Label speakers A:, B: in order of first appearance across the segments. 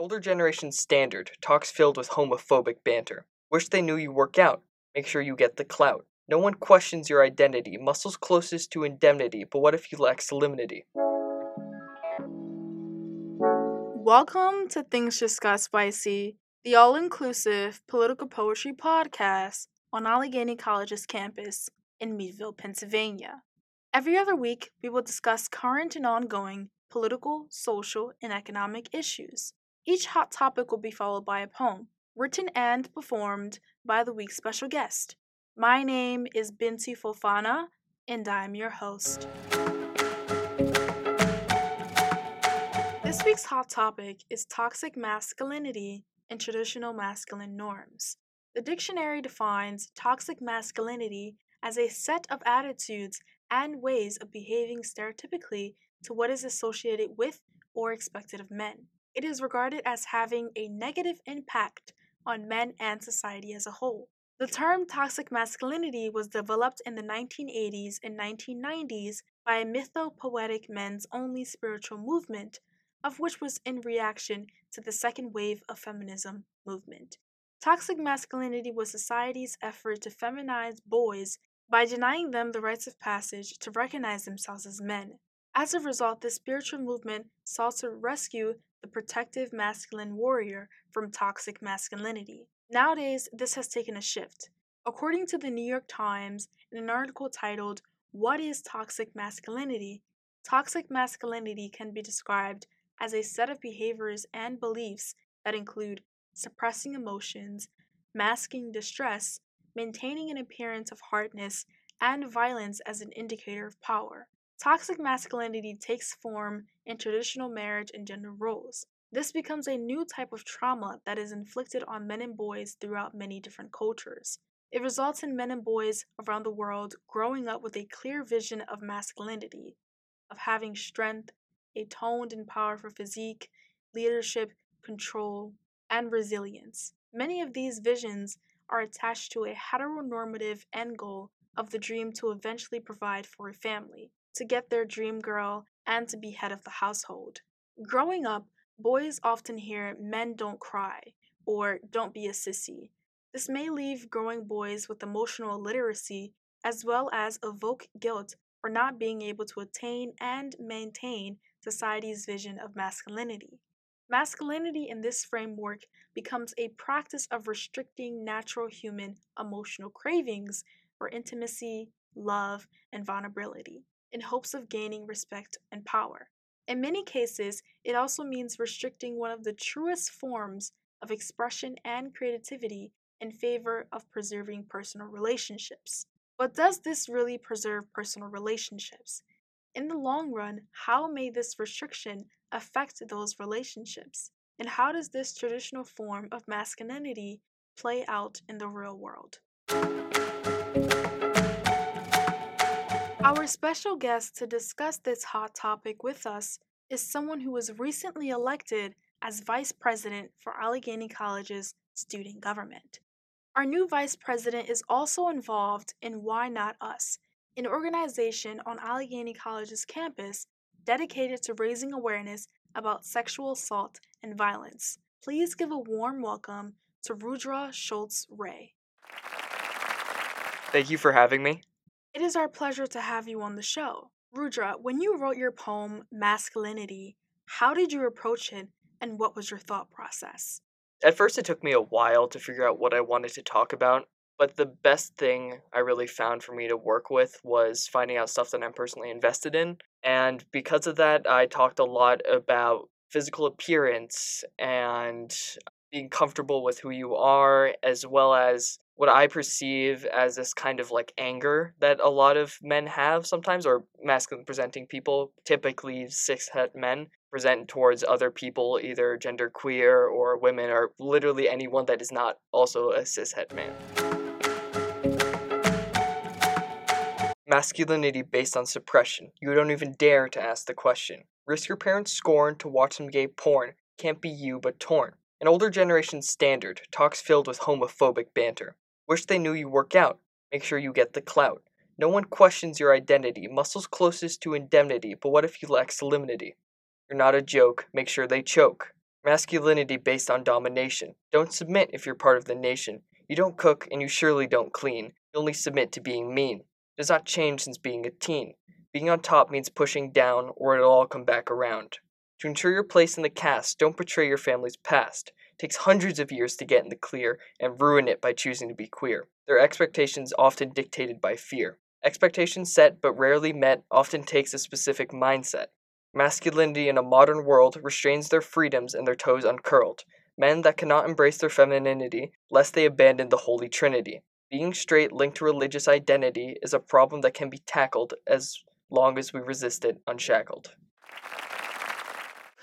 A: older generation standard, talks filled with homophobic banter. Wish they knew you work out. Make sure you get the clout. No one questions your identity, muscles closest to indemnity, but what if you lack solemnity?
B: Welcome to Things Just Got Spicy, the all inclusive political poetry podcast on Allegheny College's campus in Meadville, Pennsylvania. Every other week, we will discuss current and ongoing political, social, and economic issues. Each hot topic will be followed by a poem, written and performed by the week's special guest. My name is Binti Fofana, and I am your host. This week's hot topic is toxic masculinity and traditional masculine norms. The dictionary defines toxic masculinity as a set of attitudes and ways of behaving stereotypically to what is associated with or expected of men. It is regarded as having a negative impact on men and society as a whole. The term toxic masculinity was developed in the 1980s and 1990s by a mythopoetic men's only spiritual movement, of which was in reaction to the second wave of feminism movement. Toxic masculinity was society's effort to feminize boys by denying them the rites of passage to recognize themselves as men. As a result, this spiritual movement sought to rescue the protective masculine warrior from toxic masculinity. Nowadays, this has taken a shift. According to the New York Times, in an article titled, What is Toxic Masculinity? Toxic masculinity can be described as a set of behaviors and beliefs that include suppressing emotions, masking distress, maintaining an appearance of hardness, and violence as an indicator of power. Toxic masculinity takes form in traditional marriage and gender roles. This becomes a new type of trauma that is inflicted on men and boys throughout many different cultures. It results in men and boys around the world growing up with a clear vision of masculinity, of having strength, a toned and powerful physique, leadership, control, and resilience. Many of these visions are attached to a heteronormative end goal of the dream to eventually provide for a family to get their dream girl, and to be head of the household. Growing up, boys often hear men don't cry or don't be a sissy. This may leave growing boys with emotional illiteracy as well as evoke guilt for not being able to attain and maintain society's vision of masculinity. Masculinity in this framework becomes a practice of restricting natural human emotional cravings for intimacy, love, and vulnerability in hopes of gaining respect and power. In many cases, it also means restricting one of the truest forms of expression and creativity in favor of preserving personal relationships. But does this really preserve personal relationships? In the long run, how may this restriction affect those relationships? And how does this traditional form of masculinity play out in the real world? Our special guest to discuss this hot topic with us is someone who was recently elected as Vice President for Allegheny College's student government. Our new Vice President is also involved in Why Not Us, an organization on Allegheny College's campus dedicated to raising awareness about sexual assault and violence. Please give a warm welcome to Rudra Schultz Ray.
A: Thank you for having me.
B: It is our pleasure to have you on the show. Rudra, when you wrote your poem Masculinity, how did you approach it and what was your thought process?
A: At first, it took me a while to figure out what I wanted to talk about, but the best thing I really found for me to work with was finding out stuff that I'm personally invested in. And because of that, I talked a lot about physical appearance and being comfortable with who you are, as well as what I perceive as this kind of like anger that a lot of men have sometimes, or masculine presenting people, typically cis het men, present towards other people, either gender queer or women, or literally anyone that is not also a cis het man. Masculinity based on suppression. You don't even dare to ask the question. Risk your parents' scorn to watch some gay porn. Can't be you but torn. An older generation standard, talks filled with homophobic banter. Wish they knew you work out. Make sure you get the clout. No one questions your identity, muscles closest to indemnity, but what if you lack solemnity? You're not a joke, make sure they choke. Masculinity based on domination. Don't submit if you're part of the nation. You don't cook and you surely don't clean. You only submit to being mean. Does not change since being a teen. Being on top means pushing down, or it'll all come back around. To ensure your place in the caste, don't betray your family's past. Takes hundreds of years to get in the clear and ruin it by choosing to be queer. Their expectations often dictated by fear. Expectations set but rarely met often takes a specific mindset. Masculinity in a modern world restrains their freedoms and their toes uncurled. Men that cannot embrace their femininity, lest they abandon the Holy Trinity. Being straight linked to religious identity is a problem that can be tackled as long as we resist it unshackled.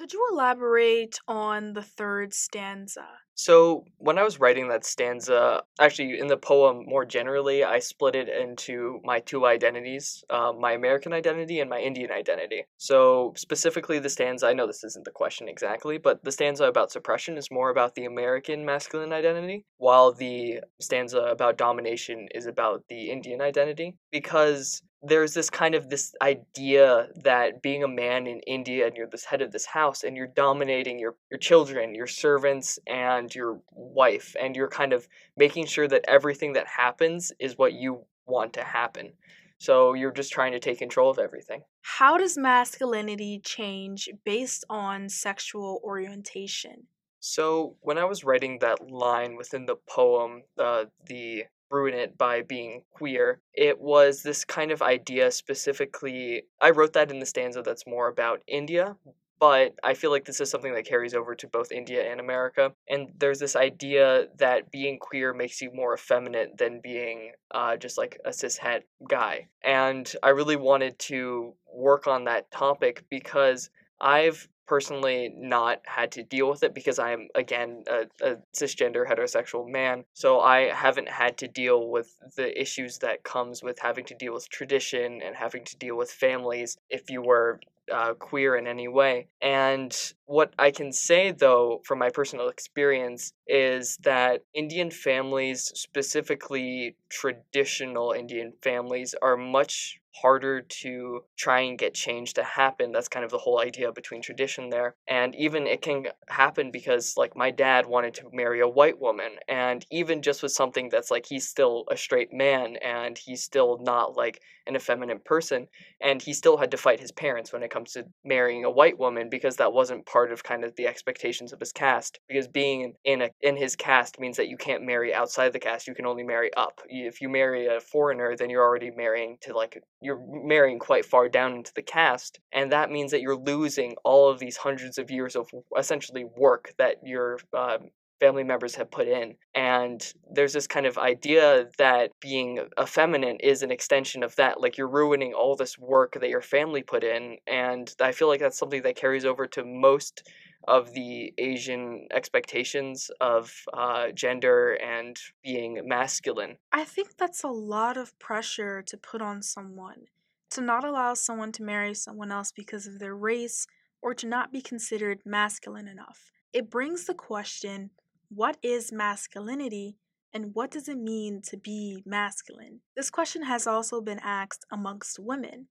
B: Could you elaborate on the third stanza?
A: So, when I was writing that stanza, actually in the poem more generally, I split it into my two identities uh, my American identity and my Indian identity. So, specifically, the stanza, I know this isn't the question exactly, but the stanza about suppression is more about the American masculine identity, while the stanza about domination is about the Indian identity. Because there's this kind of this idea that being a man in India and you're this head of this house and you're dominating your your children, your servants and your wife and you're kind of making sure that everything that happens is what you want to happen. So you're just trying to take control of everything.
B: How does masculinity change based on sexual orientation?
A: So when I was writing that line within the poem, uh, the ruin it by being queer. It was this kind of idea specifically. I wrote that in the stanza that's more about India, but I feel like this is something that carries over to both India and America. And there's this idea that being queer makes you more effeminate than being uh, just like a cishet guy. And I really wanted to work on that topic because I've personally not had to deal with it because I'm again a, a, cisgender heterosexual man so I haven't had to deal with the issues that comes with having to deal with tradition and having to deal with families if you were uh, queer in any way and what I can say though from my personal experience is that Indian families specifically traditional Indian families are much harder to try and get change to happen. That's kind of the whole idea between tradition there. And even it can happen because, like, my dad wanted to marry a white woman. And even just with something that's like he's still a straight man and he's still not like an effeminate person. And he still had to fight his parents when it comes to marrying a white woman because that wasn't part of kind of the expectations of his caste. Because being in a in his caste means that you can't marry outside the caste. You can only marry up. If you marry a foreigner, then you're already marrying to like you're marrying quite far down into the caste, and that means that you're losing all of these hundreds of years of essentially work that your um, family members have put in. And there's this kind of idea that being effeminate is an extension of that. Like you're ruining all this work that your family put in. And I feel like that's something that carries over to most of the Asian expectations of uh, gender and being masculine.
B: I think that's a lot of pressure to put on someone. To not allow someone to marry someone else because of their race or to not be considered masculine enough. It brings the question what is masculinity and what does it mean to be masculine? This question has also been asked amongst women.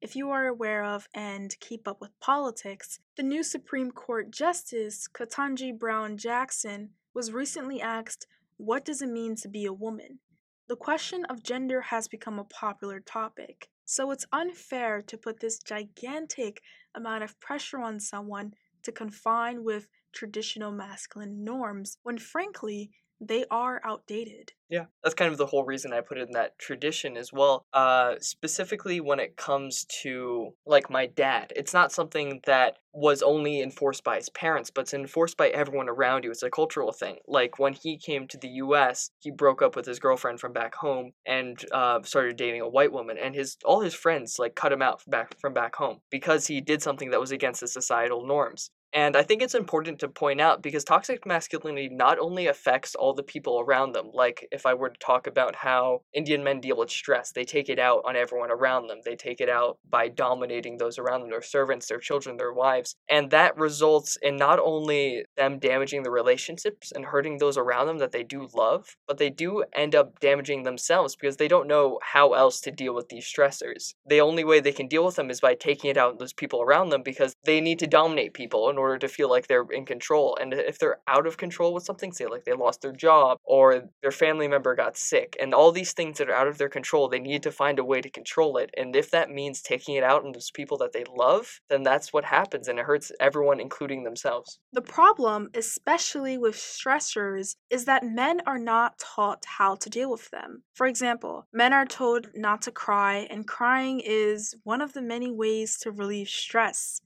B: If you are aware of and keep up with politics, the new Supreme Court Justice Ketanji Brown Jackson was recently asked, What does it mean to be a woman? The question of gender has become a popular topic, so it's unfair to put this gigantic amount of pressure on someone to confine with traditional masculine norms when frankly they are outdated.
A: Yeah, that's kind of the whole reason I put it in that tradition as well. Uh, specifically when it comes to like my dad, it's not something that was only enforced by his parents, but it's enforced by everyone around you. It's a cultural thing. Like when he came to the U.S., he broke up with his girlfriend from back home and uh, started dating a white woman, and his all his friends like cut him out from back from back home because he did something that was against the societal norms. And I think it's important to point out because toxic masculinity not only affects all the people around them, like if I were to talk about how Indian men deal with stress, they take it out on everyone around them. They take it out by dominating those around them, their servants, their children, their wives. And that results in not only them damaging the relationships and hurting those around them that they do love, but they do end up damaging themselves because they don't know how else to deal with these stressors. The only way they can deal with them is by taking it out on those people around them because they need to dominate people in order to feel like they're in control. And if they're out of control with something, say like they lost their job or their family member got sick, and all these things that are out of their control, they need to find a way to control it. And if that means taking it out on those people that they love, then that's what happens and it hurts everyone, including themselves.
B: The problem, especially with stressors, is that men are not taught how to deal with them. For example, men are told not to cry, and crying is one of the many ways to relieve stress.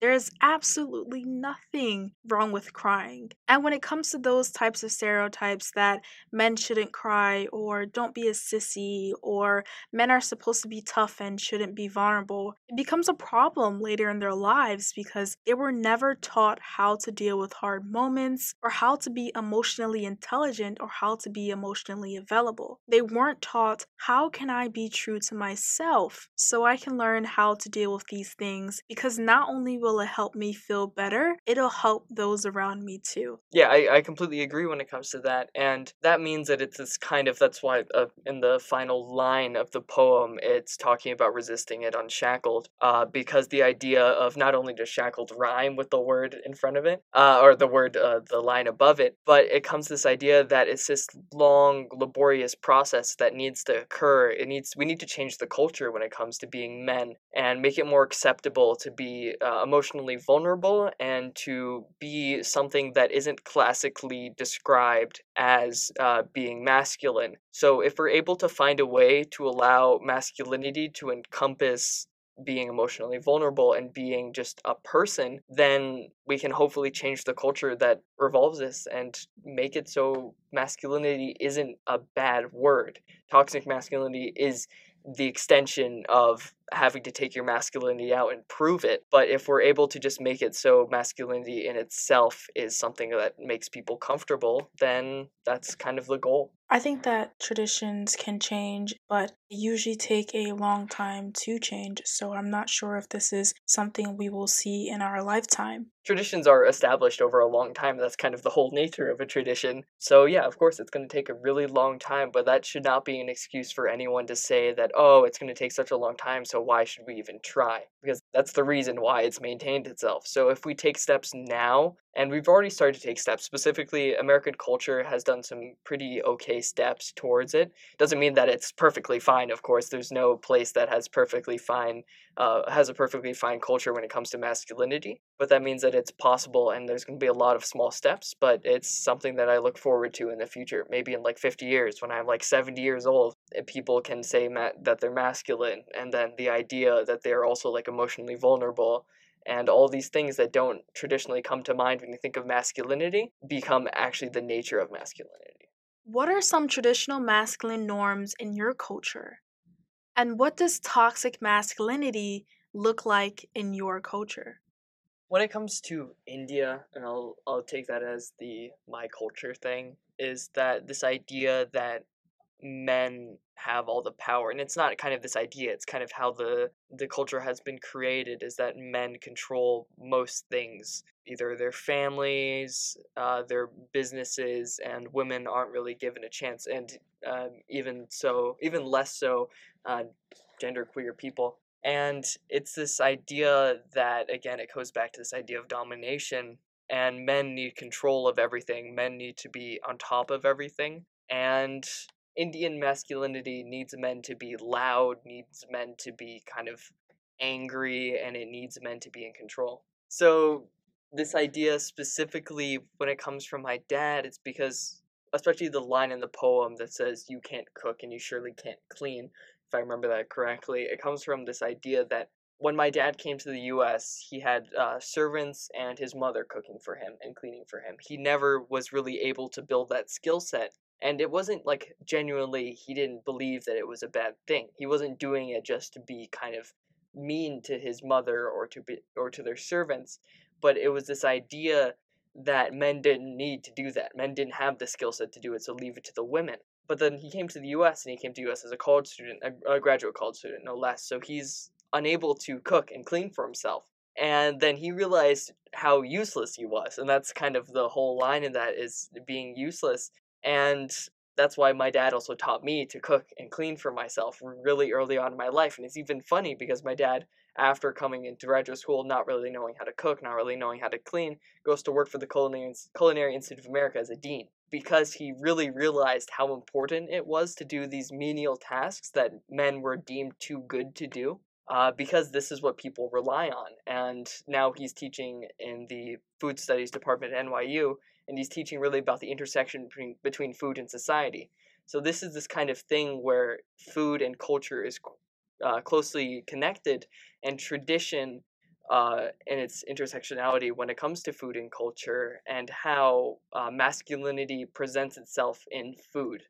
B: There is absolutely nothing wrong with crying. And when it comes to those types of stereotypes that men shouldn't cry, or don't be a sissy, or men are supposed to be tough and shouldn't be vulnerable, it becomes a problem later in their lives because they were never taught how to deal with hard moments, or how to be emotionally intelligent, or how to be emotionally available. They weren't taught how can I be true to myself so I can learn how to deal with these things because not only will will it help me feel better, it'll help those around me too.
A: Yeah, I, I completely agree when it comes to that. And that means that it's this kind of, that's why uh, in the final line of the poem, it's talking about resisting it unshackled. Uh, because the idea of not only does shackled rhyme with the word in front of it, uh, or the word, uh, the line above it, but it comes this idea that it's this long, laborious process that needs to occur. It needs, we need to change the culture when it comes to being men and make it more acceptable to be uh, emotionally vulnerable and to be something that isn't classically described as uh, being masculine. So, if we're able to find a way to allow masculinity to encompass being emotionally vulnerable and being just a person, then we can hopefully change the culture that revolves this and make it so masculinity isn't a bad word. Toxic masculinity is the extension of having to take your masculinity out and prove it. But if we're able to just make it so masculinity in itself is something that makes people comfortable, then that's kind of the goal.
B: I think that traditions can change, but usually take a long time to change. So I'm not sure if this is something we will see in our lifetime.
A: Traditions are established over a long time. That's kind of the whole nature of a tradition. So, yeah, of course, it's going to take a really long time, but that should not be an excuse for anyone to say that, oh, it's going to take such a long time, so why should we even try? Because that's the reason why it's maintained itself. So, if we take steps now, and we've already started to take steps, specifically, American culture has done some pretty okay steps towards it. Doesn't mean that it's perfectly fine, of course. There's no place that has perfectly fine, uh, has a perfectly fine culture when it comes to masculinity. But that means that it's possible and there's going to be a lot of small steps, but it's something that I look forward to in the future. Maybe in like 50 years, when I'm like 70 years old, people can say ma- that they're masculine, and then the idea that they're also like emotionally vulnerable and all these things that don't traditionally come to mind when you think of masculinity become actually the nature of masculinity.
B: What are some traditional masculine norms in your culture? And what does toxic masculinity look like in your culture?
A: When it comes to India, and I'll I'll take that as the my culture thing, is that this idea that men have all the power and it's not kind of this idea it's kind of how the the culture has been created is that men control most things either their families uh, their businesses and women aren't really given a chance and um, even so even less so uh, gender queer people. And it's this idea that again it goes back to this idea of domination and men need control of everything men need to be on top of everything and Indian masculinity needs men to be loud, needs men to be kind of angry, and it needs men to be in control. So, this idea specifically, when it comes from my dad, it's because, especially the line in the poem that says, You can't cook and you surely can't clean, if I remember that correctly, it comes from this idea that when my dad came to the US, he had uh, servants and his mother cooking for him and cleaning for him. He never was really able to build that skill set and it wasn't like genuinely he didn't believe that it was a bad thing. He wasn't doing it just to be kind of mean to his mother or to be or to their servants, but it was this idea that men didn't need to do that. Men didn't have the skill set to do it, so leave it to the women. But then he came to the U.S. and he came to U.S. as a college student, a, a graduate college student, no less. So he's unable to cook and clean for himself. and then he realized how useless he was and that's kind of the whole line in that is being useless and that's why my dad also taught me to cook and clean for myself really early on in my life and it's even funny because my dad after coming into graduate school not really knowing how to cook not really knowing how to clean goes to work for the culinary, culinary institute of america as a dean because he really realized how important it was to do these menial tasks that men were deemed too good to do uh, because this is what people rely on. And now he's teaching in the food studies department at NYU, and he's teaching really about the intersection between, between food and society. So this is this kind of thing where food and culture is uh, closely connected, and tradition uh, and its intersectionality when it comes to food and culture, and how uh, masculinity presents itself in food.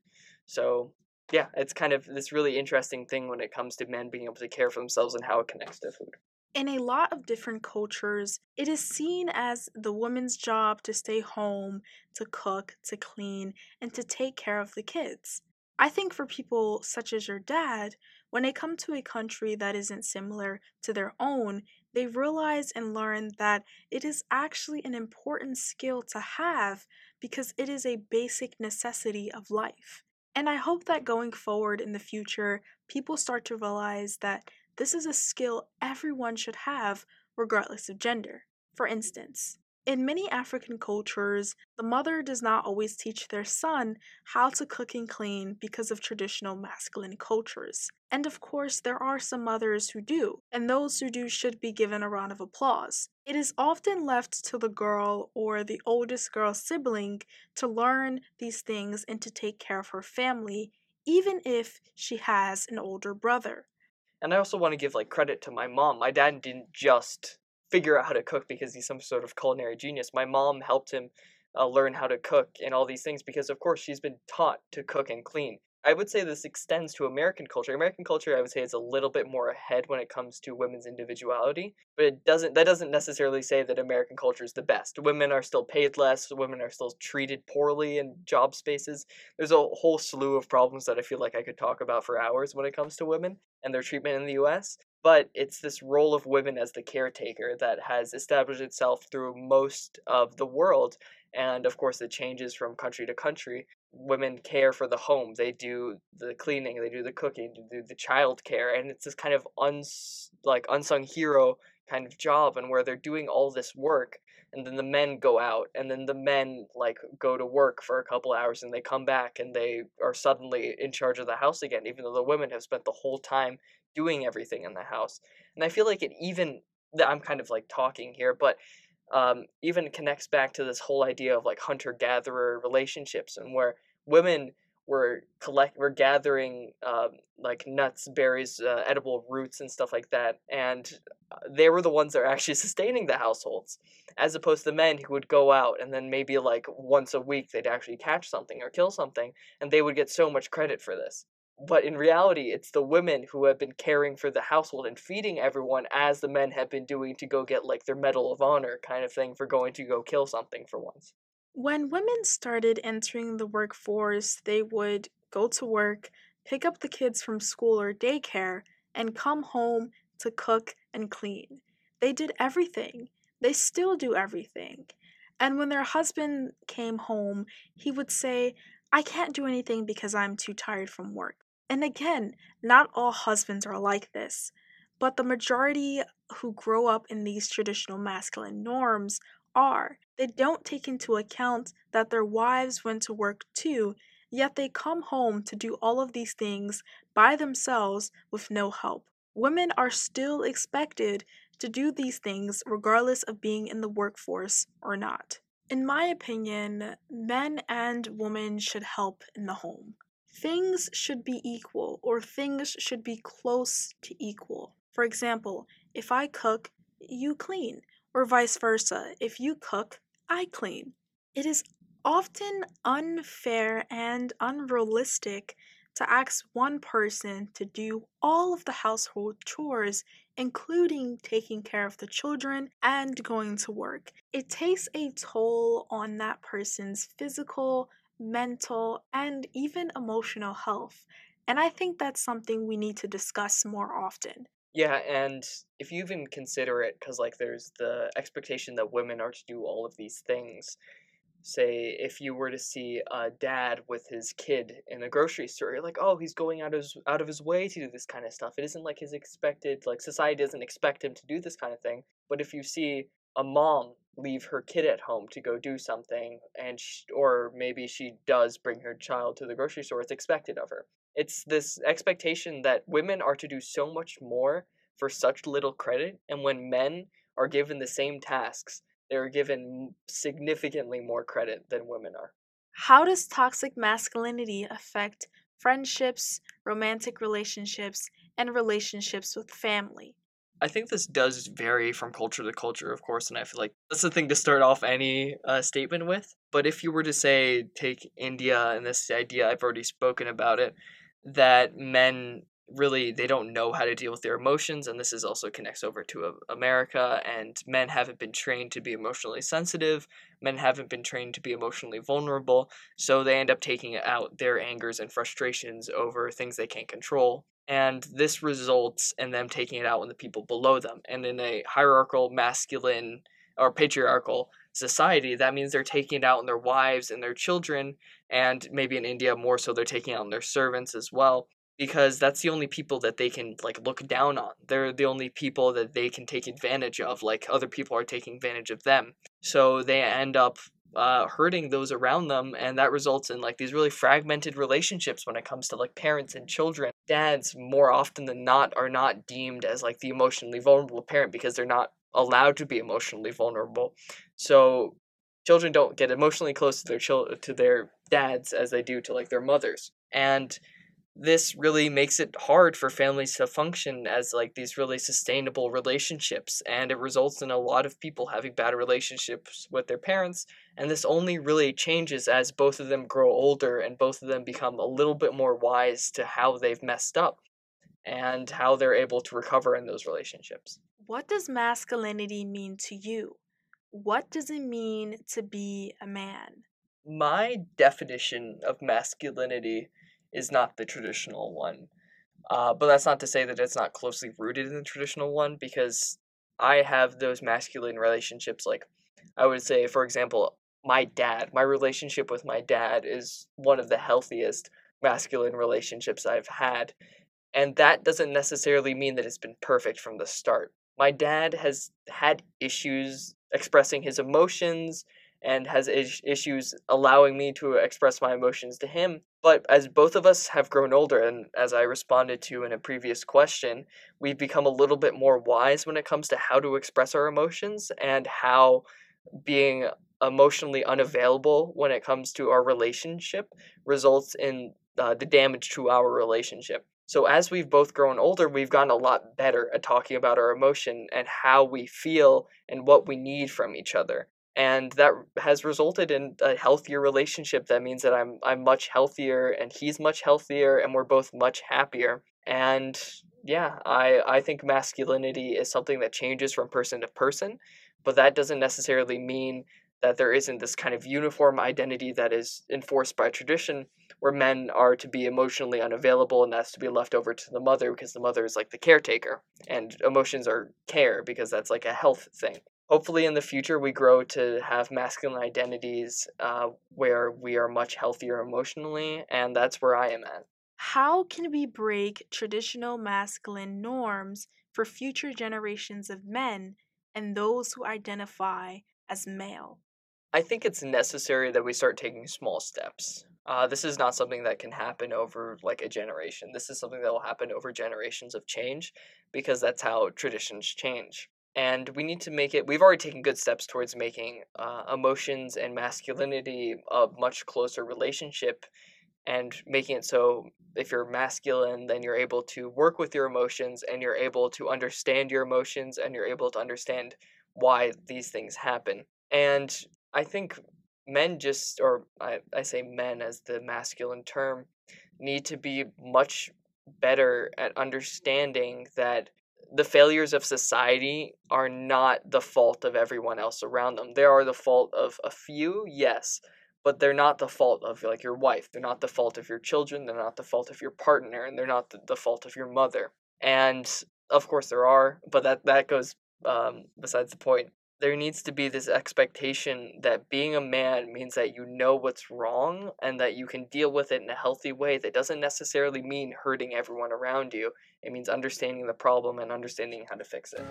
A: So yeah, it's kind of this really interesting thing when it comes to men being able to care for themselves and how it connects to food.
B: In a lot of different cultures, it is seen as the woman's job to stay home, to cook, to clean, and to take care of the kids. I think for people such as your dad, when they come to a country that isn't similar to their own, they realize and learn that it is actually an important skill to have because it is a basic necessity of life. And I hope that going forward in the future, people start to realize that this is a skill everyone should have, regardless of gender. For instance, in many African cultures, the mother does not always teach their son how to cook and clean because of traditional masculine cultures. And of course, there are some mothers who do, and those who do should be given a round of applause. It is often left to the girl or the oldest girl sibling to learn these things and to take care of her family, even if she has an older brother.
A: And I also want to give like credit to my mom. My dad didn't just figure out how to cook because he's some sort of culinary genius. My mom helped him uh, learn how to cook and all these things because, of course, she's been taught to cook and clean. I would say this extends to American culture. American culture, I would say, is a little bit more ahead when it comes to women's individuality, but it doesn't. That doesn't necessarily say that American culture is the best. Women are still paid less. Women are still treated poorly in job spaces. There's a whole slew of problems that I feel like I could talk about for hours when it comes to women and their treatment in the U.S but it's this role of women as the caretaker that has established itself through most of the world and of course it changes from country to country. Women care for the home they do the cleaning they do the cooking they do the child care and it's this kind of uns like unsung hero kind of job and where they're doing all this work and then the men go out and then the men like go to work for a couple hours and they come back and they are suddenly in charge of the house again even though the women have spent the whole time doing everything in the house. And I feel like it even that I'm kind of like talking here, but um, even connects back to this whole idea of like hunter gatherer relationships and where women were collect were gathering um, like nuts, berries, uh, edible roots, and stuff like that, and uh, they were the ones that are actually sustaining the households, as opposed to men who would go out and then maybe like once a week they'd actually catch something or kill something, and they would get so much credit for this but in reality, it's the women who have been caring for the household and feeding everyone as the men have been doing to go get like their Medal of Honor kind of thing for going to go kill something for once.
B: When women started entering the workforce, they would go to work, pick up the kids from school or daycare, and come home to cook and clean. They did everything. They still do everything. And when their husband came home, he would say, I can't do anything because I'm too tired from work. And again, not all husbands are like this, but the majority who grow up in these traditional masculine norms are. They don't take into account that their wives went to work too, yet they come home to do all of these things by themselves with no help. Women are still expected to do these things regardless of being in the workforce or not. In my opinion, men and women should help in the home. Things should be equal, or things should be close to equal. For example, if I cook, you clean, or vice versa. If you cook, I clean. It is often unfair and unrealistic to ask one person to do all of the household chores, including taking care of the children and going to work. It takes a toll on that person's physical, mental, and even emotional health. And I think that's something we need to discuss more often.
A: Yeah, and if you even consider it, because like there's the expectation that women are to do all of these things. Say, if you were to see a dad with his kid in a grocery store, you're like, oh, he's going out of his, out of his way to do this kind of stuff. It isn't like his expected, like society doesn't expect him to do this kind of thing. But if you see a mom leave her kid at home to go do something, and sh- or maybe she does bring her child to the grocery store, it's expected of her. It's this expectation that women are to do so much more for such little credit, and when men are given the same tasks, they're given significantly more credit than women are.
B: How does toxic masculinity affect friendships, romantic relationships, and relationships with family?
A: I think this does vary from culture to culture, of course, and I feel like that's the thing to start off any uh, statement with. But if you were to say, take India and this idea, I've already spoken about it, that men really they don't know how to deal with their emotions and this is also connects over to uh, america and men haven't been trained to be emotionally sensitive men haven't been trained to be emotionally vulnerable so they end up taking out their angers and frustrations over things they can't control and this results in them taking it out on the people below them. And in a hierarchical masculine or patriarchal society that means they're taking it out on their wives and their children and maybe in india more so they're taking it on their servants as well because that's the only people that they can like look down on. They're the only people that they can take advantage of like other people are taking advantage of them. So they end up uh, hurting those around them and that results in like these really fragmented relationships when it comes to like parents and children dads more often than not are not deemed as like the emotionally vulnerable parent because they're not allowed to be emotionally vulnerable. So children don't get emotionally close to their children to their dads as they do to like their mothers. And this really makes it hard for families to function as like these really sustainable relationships and it results in a lot of people having bad relationships with their parents and this only really changes as both of them grow older and both of them become a little bit more wise to how they've messed up and how they're able to recover in those relationships.
B: What does masculinity mean to you? What does it mean to be a man?
A: My definition of masculinity is not the traditional one. Uh, but that's not to say that it's not closely rooted in the traditional one because I have those masculine relationships. Like, I would say, for example, my dad, my relationship with my dad is one of the healthiest masculine relationships I've had. And that doesn't necessarily mean that it's been perfect from the start. My dad has had issues expressing his emotions and has is- issues allowing me to express my emotions to him. But as both of us have grown older, and as I responded to in a previous question, we've become a little bit more wise when it comes to how to express our emotions and how being emotionally unavailable when it comes to our relationship results in uh, the damage to our relationship. So, as we've both grown older, we've gotten a lot better at talking about our emotion and how we feel and what we need from each other and that has resulted in a healthier relationship. That means that i'm i'm much healthier and he's much healthier and we're both much happier. And yeah i i think masculinity is something that changes from person to person but that doesn't necessarily mean that there isn't this kind of uniform identity that is enforced by tradition where men are to be emotionally unavailable and that's to be left over to the mother because the mother is like the caretaker and emotions are care because that's like a health thing hopefully in the future we grow to have masculine identities uh, where we are much healthier emotionally and that's where i am at.
B: How can we break traditional masculine norms for future generations of men and those who identify as male?
A: I think it's necessary that we start taking small steps. Uh, this is not something that can happen over like a generation. This is something that will happen over generations of change because that's how traditions change and we need to make it we've already taken good steps towards making uh, emotions and masculinity a much closer relationship and making it so if you're masculine then you're able to work with your emotions and you're able to understand your emotions and you're able to understand why these things happen. And i think men just or i, I say men as the masculine term need to be much better at understanding that the failures of society are not the fault of everyone else around them. They are the fault of a few, yes, but they're not the fault of like your wife. They're not the fault of your children. They're not the fault of your partner, and they're not the, the fault of your mother. And Of course, there are, but that that goes um, besides the point. There needs to be this expectation that being a man means that you know what's wrong and that you can deal with it in a healthy way. That doesn't necessarily mean hurting everyone around you. It means understanding the problem and understanding how to fix it.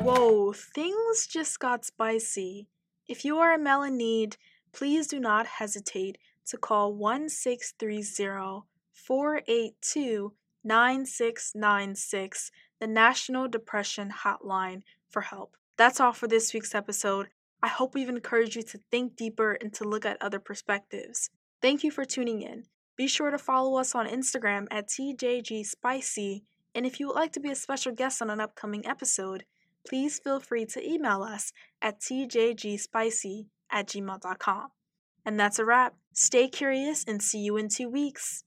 B: Whoa, things just got spicy. If you are a need, please do not hesitate to call 1630 482 9696, the National Depression Hotline, for help. That's all for this week's episode. I hope we've encouraged you to think deeper and to look at other perspectives. Thank you for tuning in. Be sure to follow us on Instagram at TJGSpicy, and if you would like to be a special guest on an upcoming episode, please feel free to email us at tjgspicy at gmail.com. And that's a wrap. Stay curious and see you in two weeks.